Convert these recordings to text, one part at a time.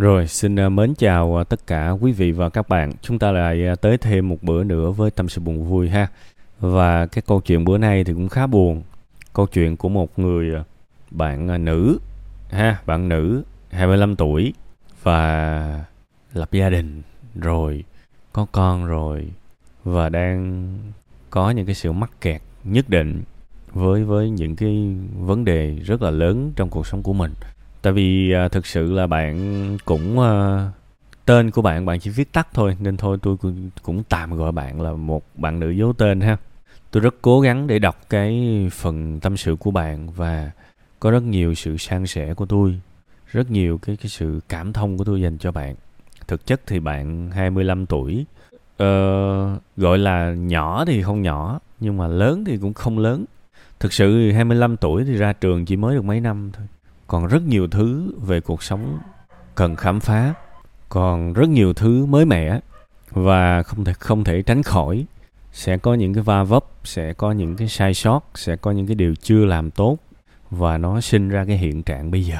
Rồi, xin à, mến chào à, tất cả quý vị và các bạn. Chúng ta lại à, tới thêm một bữa nữa với tâm sự buồn vui ha. Và cái câu chuyện bữa nay thì cũng khá buồn. Câu chuyện của một người bạn nữ ha, bạn nữ 25 tuổi và lập gia đình rồi, có con rồi và đang có những cái sự mắc kẹt nhất định với với những cái vấn đề rất là lớn trong cuộc sống của mình tại vì à, thực sự là bạn cũng à, tên của bạn bạn chỉ viết tắt thôi nên thôi tôi cũng, cũng tạm gọi bạn là một bạn nữ giấu tên ha. Tôi rất cố gắng để đọc cái phần tâm sự của bạn và có rất nhiều sự san sẻ của tôi rất nhiều cái cái sự cảm thông của tôi dành cho bạn. Thực chất thì bạn 25 tuổi uh, gọi là nhỏ thì không nhỏ nhưng mà lớn thì cũng không lớn. Thực sự 25 tuổi thì ra trường chỉ mới được mấy năm thôi còn rất nhiều thứ về cuộc sống cần khám phá. Còn rất nhiều thứ mới mẻ và không thể không thể tránh khỏi. Sẽ có những cái va vấp, sẽ có những cái sai sót, sẽ có những cái điều chưa làm tốt và nó sinh ra cái hiện trạng bây giờ.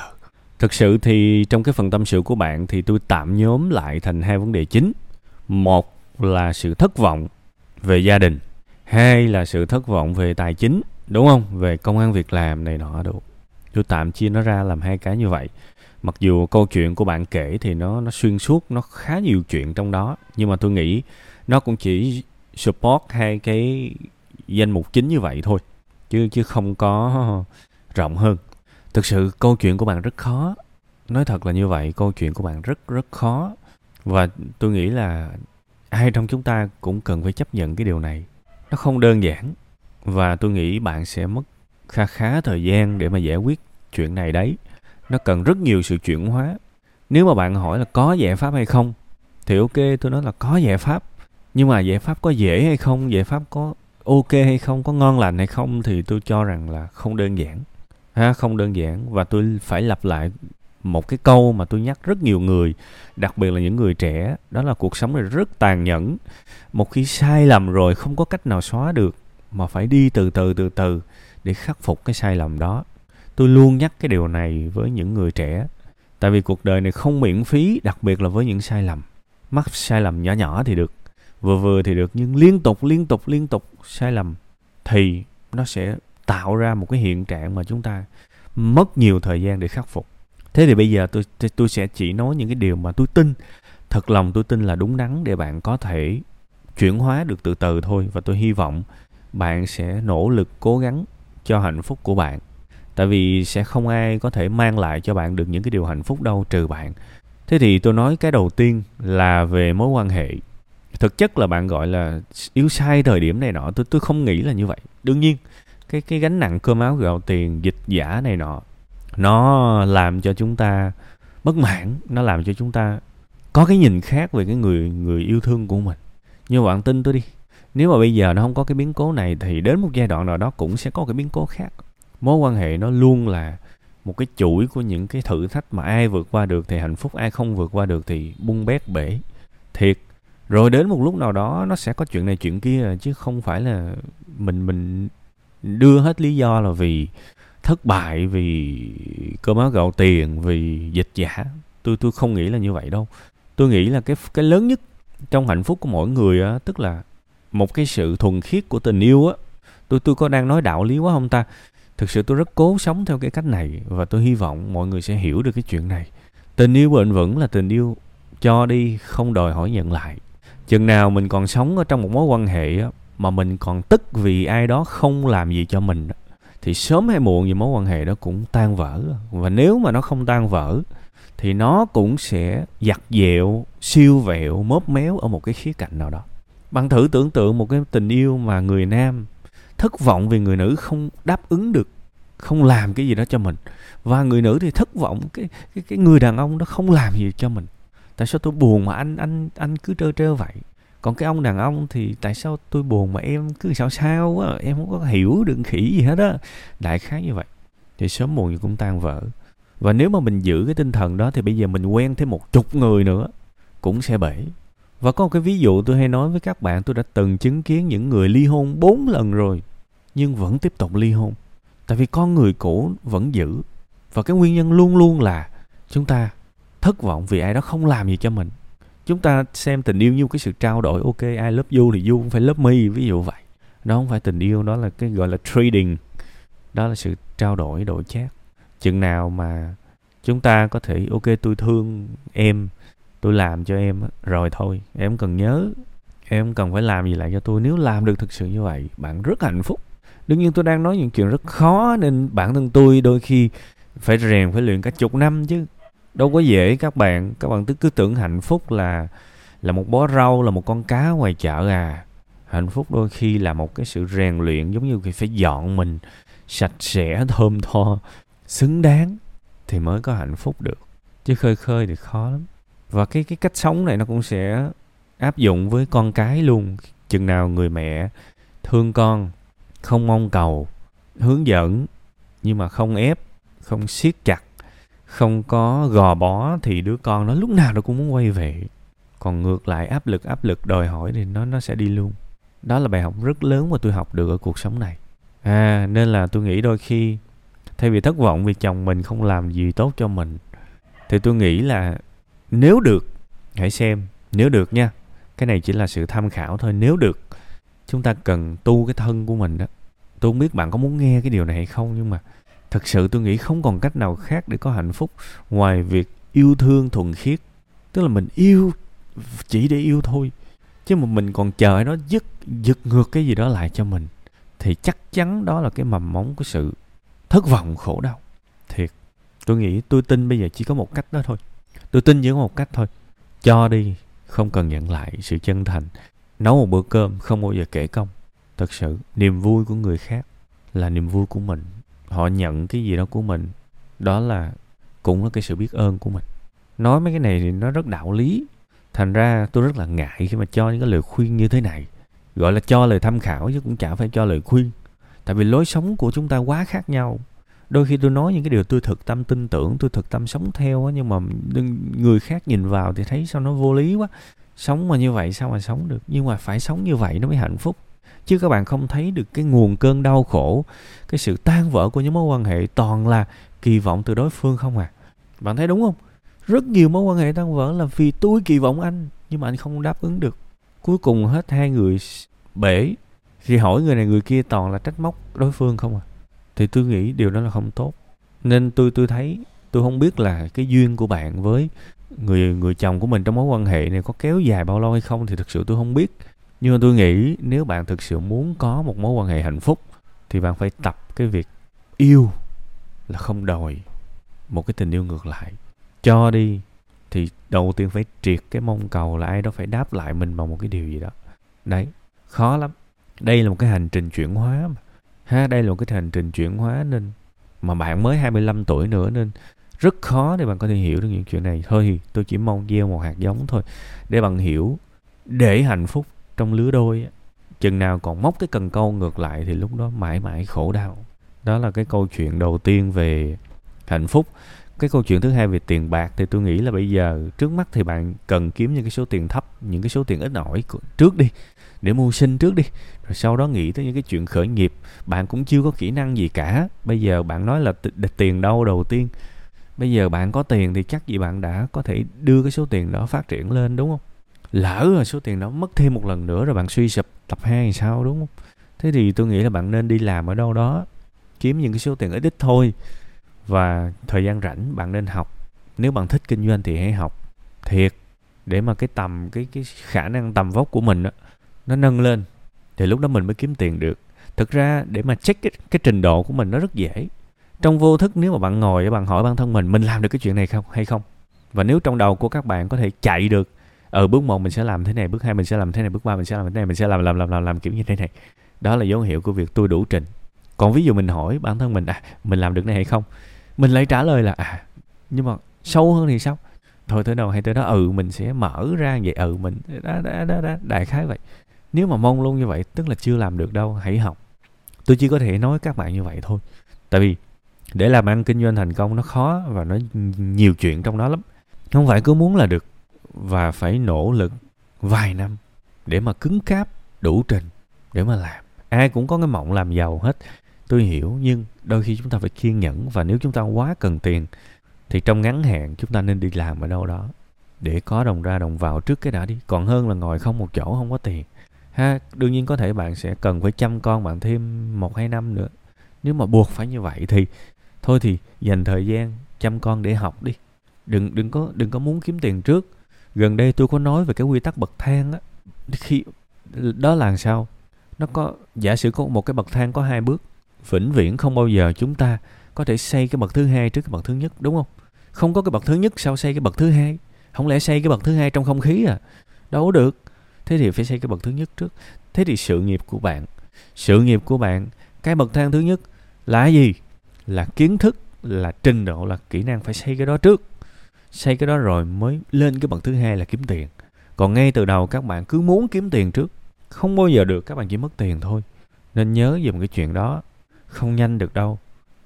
Thực sự thì trong cái phần tâm sự của bạn thì tôi tạm nhóm lại thành hai vấn đề chính. Một là sự thất vọng về gia đình. Hai là sự thất vọng về tài chính, đúng không? Về công an việc làm này nọ được tôi tạm chia nó ra làm hai cái như vậy. Mặc dù câu chuyện của bạn kể thì nó nó xuyên suốt, nó khá nhiều chuyện trong đó, nhưng mà tôi nghĩ nó cũng chỉ support hai cái danh mục chính như vậy thôi, chứ chứ không có rộng hơn. Thực sự câu chuyện của bạn rất khó. Nói thật là như vậy, câu chuyện của bạn rất rất khó. Và tôi nghĩ là ai trong chúng ta cũng cần phải chấp nhận cái điều này. Nó không đơn giản. Và tôi nghĩ bạn sẽ mất kha khá thời gian để mà giải quyết chuyện này đấy. Nó cần rất nhiều sự chuyển hóa. Nếu mà bạn hỏi là có giải pháp hay không, thì ok, tôi nói là có giải pháp. Nhưng mà giải pháp có dễ hay không, giải pháp có ok hay không, có ngon lành hay không thì tôi cho rằng là không đơn giản. Ha, không đơn giản. Và tôi phải lặp lại một cái câu mà tôi nhắc rất nhiều người, đặc biệt là những người trẻ, đó là cuộc sống này rất tàn nhẫn. Một khi sai lầm rồi không có cách nào xóa được, mà phải đi từ từ từ từ để khắc phục cái sai lầm đó. Tôi luôn nhắc cái điều này với những người trẻ, tại vì cuộc đời này không miễn phí, đặc biệt là với những sai lầm. Mắc sai lầm nhỏ nhỏ thì được, vừa vừa thì được, nhưng liên tục liên tục liên tục sai lầm thì nó sẽ tạo ra một cái hiện trạng mà chúng ta mất nhiều thời gian để khắc phục. Thế thì bây giờ tôi tôi sẽ chỉ nói những cái điều mà tôi tin, thật lòng tôi tin là đúng đắn để bạn có thể chuyển hóa được từ từ thôi, và tôi hy vọng bạn sẽ nỗ lực cố gắng cho hạnh phúc của bạn. Tại vì sẽ không ai có thể mang lại cho bạn được những cái điều hạnh phúc đâu trừ bạn. Thế thì tôi nói cái đầu tiên là về mối quan hệ. Thực chất là bạn gọi là yếu sai thời điểm này nọ, tôi tôi không nghĩ là như vậy. Đương nhiên, cái cái gánh nặng cơm áo gạo tiền, dịch giả này nọ, nó làm cho chúng ta bất mãn, nó làm cho chúng ta có cái nhìn khác về cái người người yêu thương của mình. Nhưng bạn tin tôi đi nếu mà bây giờ nó không có cái biến cố này, thì đến một giai đoạn nào đó cũng sẽ có cái biến cố khác. Mối quan hệ nó luôn là một cái chuỗi của những cái thử thách mà ai vượt qua được thì hạnh phúc, ai không vượt qua được thì bung bét bể. Thiệt, rồi đến một lúc nào đó nó sẽ có chuyện này chuyện kia chứ không phải là mình mình đưa hết lý do là vì thất bại, vì cơm áo gạo tiền, vì dịch giả. Tôi tôi không nghĩ là như vậy đâu. Tôi nghĩ là cái cái lớn nhất trong hạnh phúc của mỗi người á, tức là một cái sự thuần khiết của tình yêu á. Tôi tôi có đang nói đạo lý quá không ta? Thực sự tôi rất cố sống theo cái cách này và tôi hy vọng mọi người sẽ hiểu được cái chuyện này. Tình yêu bền vững là tình yêu cho đi không đòi hỏi nhận lại. Chừng nào mình còn sống ở trong một mối quan hệ á, mà mình còn tức vì ai đó không làm gì cho mình thì sớm hay muộn gì mối quan hệ đó cũng tan vỡ. Và nếu mà nó không tan vỡ thì nó cũng sẽ giặt dẹo siêu vẹo mớp méo ở một cái khía cạnh nào đó bạn thử tưởng tượng một cái tình yêu mà người nam thất vọng vì người nữ không đáp ứng được, không làm cái gì đó cho mình. Và người nữ thì thất vọng, cái cái cái người đàn ông đó không làm gì cho mình. Tại sao tôi buồn mà anh anh anh cứ trơ trơ vậy? Còn cái ông đàn ông thì tại sao tôi buồn mà em cứ sao sao á em không có hiểu được khỉ gì hết á. Đại khái như vậy. Thì sớm muộn gì cũng tan vỡ. Và nếu mà mình giữ cái tinh thần đó thì bây giờ mình quen thêm một chục người nữa, cũng sẽ bể và có một cái ví dụ tôi hay nói với các bạn, tôi đã từng chứng kiến những người ly hôn bốn lần rồi, nhưng vẫn tiếp tục ly hôn. Tại vì con người cũ vẫn giữ. Và cái nguyên nhân luôn luôn là chúng ta thất vọng vì ai đó không làm gì cho mình. Chúng ta xem tình yêu như cái sự trao đổi, ok ai love you thì you cũng phải love me, ví dụ vậy. Đó không phải tình yêu, đó là cái gọi là trading. Đó là sự trao đổi đổi chát. Chừng nào mà chúng ta có thể, ok, tôi thương em tôi làm cho em rồi thôi, em cần nhớ. Em cần phải làm gì lại cho tôi. Nếu làm được thực sự như vậy, bạn rất hạnh phúc. Đương nhiên tôi đang nói những chuyện rất khó nên bản thân tôi đôi khi phải rèn, phải luyện cả chục năm chứ. Đâu có dễ các bạn. Các bạn cứ tưởng hạnh phúc là là một bó rau, là một con cá ngoài chợ à. Hạnh phúc đôi khi là một cái sự rèn luyện giống như phải dọn mình sạch sẽ, thơm tho, xứng đáng thì mới có hạnh phúc được. Chứ khơi khơi thì khó lắm và cái cái cách sống này nó cũng sẽ áp dụng với con cái luôn. Chừng nào người mẹ thương con, không mong cầu, hướng dẫn, nhưng mà không ép, không siết chặt, không có gò bó, thì đứa con nó lúc nào nó cũng muốn quay về. Còn ngược lại, áp lực áp lực, đòi hỏi thì nó nó sẽ đi luôn. Đó là bài học rất lớn mà tôi học được ở cuộc sống này. À nên là tôi nghĩ đôi khi, thay vì thất vọng vì chồng mình không làm gì tốt cho mình, thì tôi nghĩ là nếu được, hãy xem. Nếu được nha. Cái này chỉ là sự tham khảo thôi. Nếu được, chúng ta cần tu cái thân của mình đó. Tôi không biết bạn có muốn nghe cái điều này hay không, nhưng mà thật sự tôi nghĩ không còn cách nào khác để có hạnh phúc ngoài việc yêu thương thuần khiết. Tức là mình yêu, chỉ để yêu thôi. Chứ mà mình còn chờ nó dứt giật ngược cái gì đó lại cho mình, thì chắc chắn đó là cái mầm móng của sự thất vọng khổ đau. Thiệt. Tôi nghĩ, tôi tin bây giờ chỉ có một cách đó thôi tôi tin chỉ có một cách thôi. Cho đi, không cần nhận lại sự chân thành. Nấu một bữa cơm không bao giờ kể công. Thật sự, niềm vui của người khác là niềm vui của mình. Họ nhận cái gì đó của mình, đó là cũng là cái sự biết ơn của mình. Nói mấy cái này thì nó rất đạo lý. Thành ra tôi rất là ngại khi mà cho những cái lời khuyên như thế này. Gọi là cho lời tham khảo chứ cũng chả phải cho lời khuyên. Tại vì lối sống của chúng ta quá khác nhau đôi khi tôi nói những cái điều tôi thực tâm tin tưởng, tôi thực tâm sống theo á, nhưng mà người khác nhìn vào thì thấy sao nó vô lý quá. Sống mà như vậy sao mà sống được? Nhưng mà phải sống như vậy nó mới hạnh phúc. Chứ các bạn không thấy được cái nguồn cơn đau khổ, cái sự tan vỡ của những mối quan hệ toàn là kỳ vọng từ đối phương không à. Bạn thấy đúng không? Rất nhiều mối quan hệ tan vỡ là vì tôi kỳ vọng anh, nhưng mà anh không đáp ứng được. Cuối cùng hết hai người bể. Thì hỏi người này người kia toàn là trách móc đối phương không à thì tôi nghĩ điều đó là không tốt. Nên tôi tôi thấy, tôi không biết là cái duyên của bạn với người người chồng của mình trong mối quan hệ này có kéo dài bao lâu hay không thì thực sự tôi không biết. Nhưng mà tôi nghĩ nếu bạn thực sự muốn có một mối quan hệ hạnh phúc thì bạn phải tập cái việc yêu là không đòi một cái tình yêu ngược lại. Cho đi thì đầu tiên phải triệt cái mong cầu là ai đó phải đáp lại mình bằng một cái điều gì đó. Đấy, khó lắm. Đây là một cái hành trình chuyển hóa mà ha, đây là một cái hành trình chuyển hóa nên mà bạn mới 25 tuổi nữa nên rất khó để bạn có thể hiểu được những chuyện này. Thôi tôi chỉ mong gieo một hạt giống thôi. Để bạn hiểu, để hạnh phúc trong lứa đôi chừng nào còn móc cái cần câu ngược lại thì lúc đó mãi mãi khổ đau. Đó là cái câu chuyện đầu tiên về hạnh phúc cái câu chuyện thứ hai về tiền bạc thì tôi nghĩ là bây giờ trước mắt thì bạn cần kiếm những cái số tiền thấp, những cái số tiền ít ỏi trước đi, để mưu sinh trước đi, rồi sau đó nghĩ tới những cái chuyện khởi nghiệp. Bạn cũng chưa có kỹ năng gì cả. Bây giờ bạn nói là tiền đâu đầu tiên. Bây giờ bạn có tiền thì chắc gì bạn đã có thể đưa cái số tiền đó phát triển lên, đúng không? Lỡ rồi số tiền đó mất thêm một lần nữa rồi bạn suy sụp tập hai thì sao, đúng không? Thế thì tôi nghĩ là bạn nên đi làm ở đâu đó, kiếm những cái số tiền ít ít thôi và thời gian rảnh bạn nên học. Nếu bạn thích kinh doanh thì hãy học. Thiệt để mà cái tầm cái cái khả năng tầm vóc của mình đó, nó nâng lên thì lúc đó mình mới kiếm tiền được. Thực ra để mà check cái, cái trình độ của mình nó rất dễ. Trong vô thức nếu mà bạn ngồi bạn hỏi bản thân mình mình làm được cái chuyện này không hay không? Và nếu trong đầu của các bạn có thể chạy được ở bước một mình sẽ làm thế này bước hai mình sẽ làm thế này bước ba mình sẽ làm thế này mình sẽ làm làm làm làm làm kiểu như thế này. Đó là dấu hiệu của việc tôi đủ trình. Còn ví dụ mình hỏi bản thân mình à mình làm được này hay không? Mình lại trả lời là à nhưng mà sâu hơn thì sao? Thôi tới đâu hay tới đó ừ mình sẽ mở ra vậy ừ mình đó, đó, đó, đó, đại khái vậy. Nếu mà mong luôn như vậy tức là chưa làm được đâu hãy học. Tôi chỉ có thể nói các bạn như vậy thôi. Tại vì để làm ăn kinh doanh thành công nó khó và nó nhiều chuyện trong đó lắm. Không phải cứ muốn là được và phải nỗ lực vài năm để mà cứng cáp đủ trình để mà làm. Ai cũng có cái mộng làm giàu hết tôi hiểu, nhưng đôi khi chúng ta phải kiên nhẫn và nếu chúng ta quá cần tiền, thì trong ngắn hạn chúng ta nên đi làm ở đâu đó. Để có đồng ra đồng vào trước cái đã đi. Còn hơn là ngồi không một chỗ, không có tiền. Ha, đương nhiên có thể bạn sẽ cần phải chăm con bạn thêm một hai năm nữa. Nếu mà buộc phải như vậy thì thôi thì dành thời gian chăm con để học đi. Đừng đừng có đừng có muốn kiếm tiền trước. Gần đây tôi có nói về cái quy tắc bậc thang á. Khi, đó là sao? Nó có, giả sử có một cái bậc thang có hai bước vĩnh viễn không bao giờ chúng ta có thể xây cái bậc thứ hai trước cái bậc thứ nhất, đúng không? Không có cái bậc thứ nhất sao xây cái bậc thứ hai? Không lẽ xây cái bậc thứ hai trong không khí à? Đâu được. Thế thì phải xây cái bậc thứ nhất trước. Thế thì sự nghiệp của bạn, sự nghiệp của bạn, cái bậc thang thứ nhất là gì? Là kiến thức, là trình độ, là kỹ năng phải xây cái đó trước. Xây cái đó rồi mới lên cái bậc thứ hai là kiếm tiền. Còn ngay từ đầu các bạn cứ muốn kiếm tiền trước. Không bao giờ được các bạn chỉ mất tiền thôi. Nên nhớ dùm cái chuyện đó không nhanh được đâu.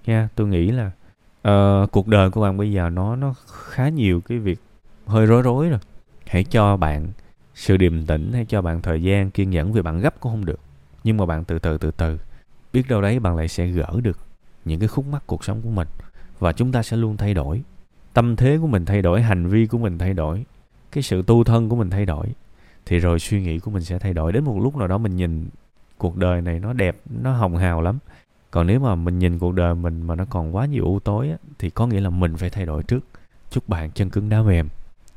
Nha tôi nghĩ là uh, cuộc đời của bạn bây giờ nó nó khá nhiều cái việc hơi rối rối rồi. Hãy cho bạn sự điềm tĩnh hay cho bạn thời gian kiên nhẫn vì bạn gấp cũng không được. Nhưng mà bạn từ từ từ từ biết đâu đấy bạn lại sẽ gỡ được những cái khúc mắc cuộc sống của mình và chúng ta sẽ luôn thay đổi. Tâm thế của mình thay đổi hành vi của mình thay đổi cái sự tu thân của mình thay đổi thì rồi suy nghĩ của mình sẽ thay đổi. Đến một lúc nào đó mình nhìn cuộc đời này nó đẹp nó hồng hào lắm còn nếu mà mình nhìn cuộc đời mình mà nó còn quá nhiều u tối á, thì có nghĩa là mình phải thay đổi trước. Chúc bạn chân cứng đá mềm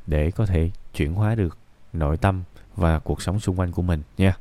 để có thể chuyển hóa được nội tâm và cuộc sống xung quanh của mình nha.